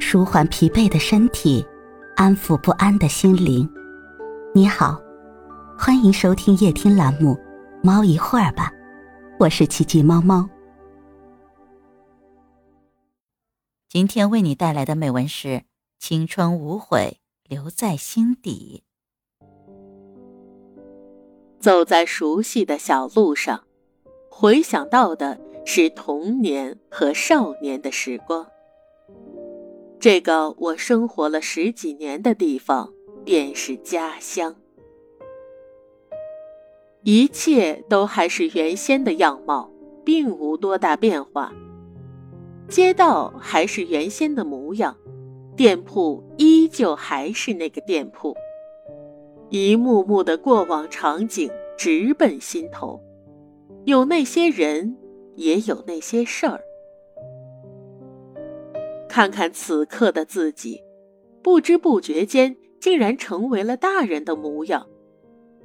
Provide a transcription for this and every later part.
舒缓疲惫的身体，安抚不安的心灵。你好，欢迎收听夜听栏目《猫一会儿吧》，我是奇迹猫猫。今天为你带来的美文是：青春无悔，留在心底。走在熟悉的小路上，回想到的是童年和少年的时光。这个我生活了十几年的地方，便是家乡。一切都还是原先的样貌，并无多大变化。街道还是原先的模样，店铺依旧还是那个店铺。一幕幕的过往场景直奔心头，有那些人，也有那些事儿。看看此刻的自己，不知不觉间竟然成为了大人的模样。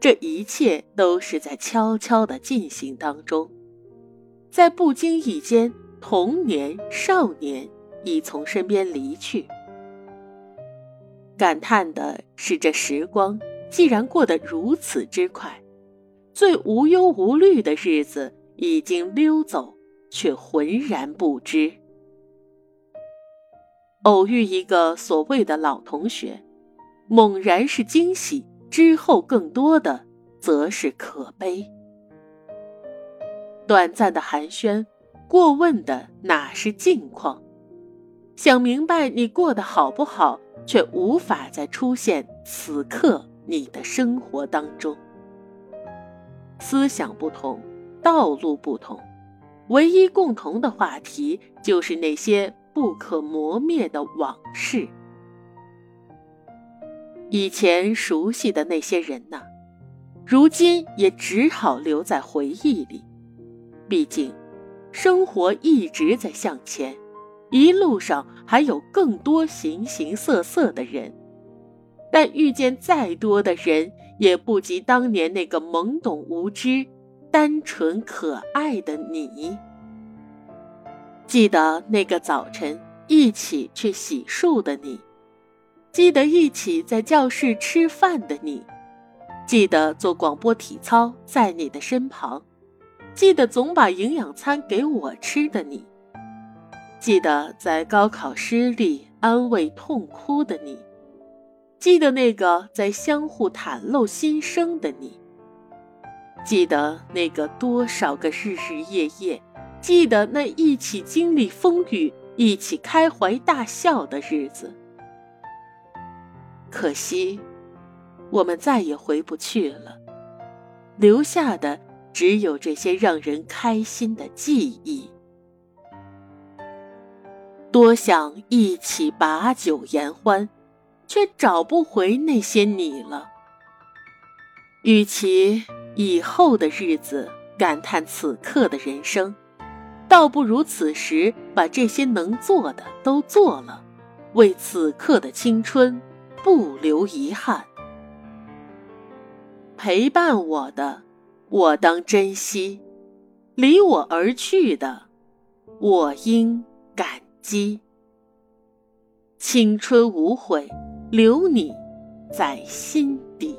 这一切都是在悄悄的进行当中，在不经意间，童年、少年已从身边离去。感叹的是，这时光既然过得如此之快，最无忧无虑的日子已经溜走，却浑然不知。偶遇一个所谓的老同学，猛然是惊喜，之后更多的则是可悲。短暂的寒暄，过问的哪是近况？想明白你过得好不好，却无法再出现此刻你的生活当中。思想不同，道路不同，唯一共同的话题就是那些。不可磨灭的往事，以前熟悉的那些人呐，如今也只好留在回忆里。毕竟，生活一直在向前，一路上还有更多形形色色的人，但遇见再多的人，也不及当年那个懵懂无知、单纯可爱的你。记得那个早晨一起去洗漱的你，记得一起在教室吃饭的你，记得做广播体操在你的身旁，记得总把营养餐给我吃的你，记得在高考失利安慰痛哭的你，记得那个在相互袒露心声的你，记得那个多少个日日夜夜。记得那一起经历风雨、一起开怀大笑的日子。可惜，我们再也回不去了，留下的只有这些让人开心的记忆。多想一起把酒言欢，却找不回那些你了。与其以后的日子感叹此刻的人生。倒不如此时把这些能做的都做了，为此刻的青春不留遗憾。陪伴我的，我当珍惜；离我而去的，我应感激。青春无悔，留你在心底。